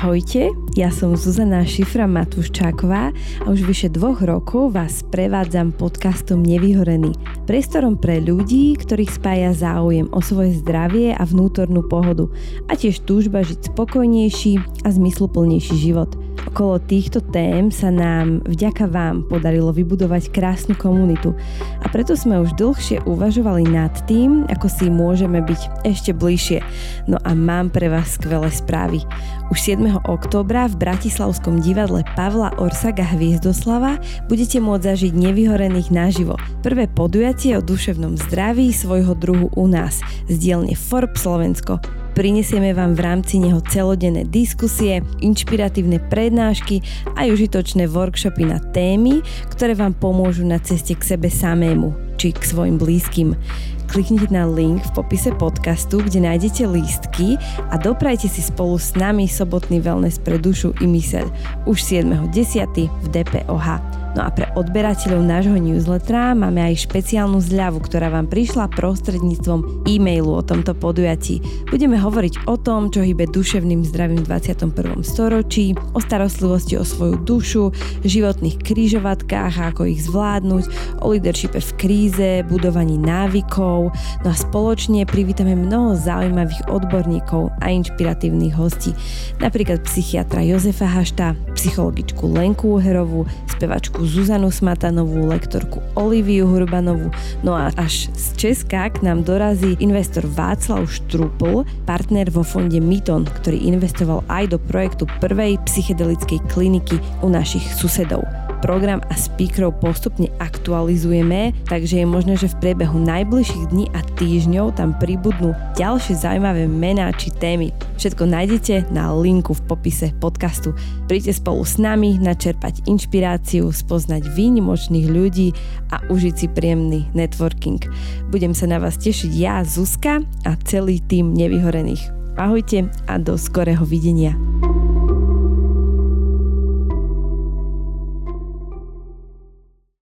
Ahojte, ja som Zuzana Šifra Matuščáková a už vyše dvoch rokov vás prevádzam podcastom Nevyhorený. Priestorom pre ľudí, ktorých spája záujem o svoje zdravie a vnútornú pohodu a tiež túžba žiť spokojnejší a zmysluplnejší život. Okolo týchto tém sa nám vďaka vám podarilo vybudovať krásnu komunitu a preto sme už dlhšie uvažovali nad tým, ako si môžeme byť ešte bližšie. No a mám pre vás skvelé správy. Už 7. októbra v Bratislavskom divadle Pavla Orsaga Hviezdoslava budete môcť zažiť nevyhorených naživo. Prvé podujatie o duševnom zdraví svojho druhu u nás z dielne Forbes Slovensko. Prinesieme vám v rámci neho celodenné diskusie, inšpiratívne prednášky a užitočné workshopy na témy, ktoré vám pomôžu na ceste k sebe samému či k svojim blízkym. Kliknite na link v popise podcastu, kde nájdete lístky a doprajte si spolu s nami sobotný wellness pre dušu i myseľ už 7.10. v DPOH. No a pre odberateľov nášho newslettera máme aj špeciálnu zľavu, ktorá vám prišla prostredníctvom e-mailu o tomto podujatí. Budeme hovoriť o tom, čo hýbe duševným zdravím v 21. storočí, o starostlivosti o svoju dušu, životných krížovatkách a ako ich zvládnuť, o leadershipe v kríze, budovaní návykov. No a spoločne privítame mnoho zaujímavých odborníkov a inšpiratívnych hostí. Napríklad psychiatra Jozefa Hašta, psychologičku Lenku Uherovú, spevačku lektorku Zuzanu Smatanovú, lektorku Oliviu Hurbanovú, no a až z Česka k nám dorazí investor Václav Štrupl, partner vo fonde Myton, ktorý investoval aj do projektu prvej psychedelickej kliniky u našich susedov program a speakerov postupne aktualizujeme, takže je možné, že v priebehu najbližších dní a týždňov tam pribudnú ďalšie zaujímavé mená či témy. Všetko nájdete na linku v popise podcastu. Príďte spolu s nami načerpať inšpiráciu, spoznať výnimočných ľudí a užiť si príjemný networking. Budem sa na vás tešiť ja, Zuzka a celý tým nevyhorených. Ahojte a do skorého videnia.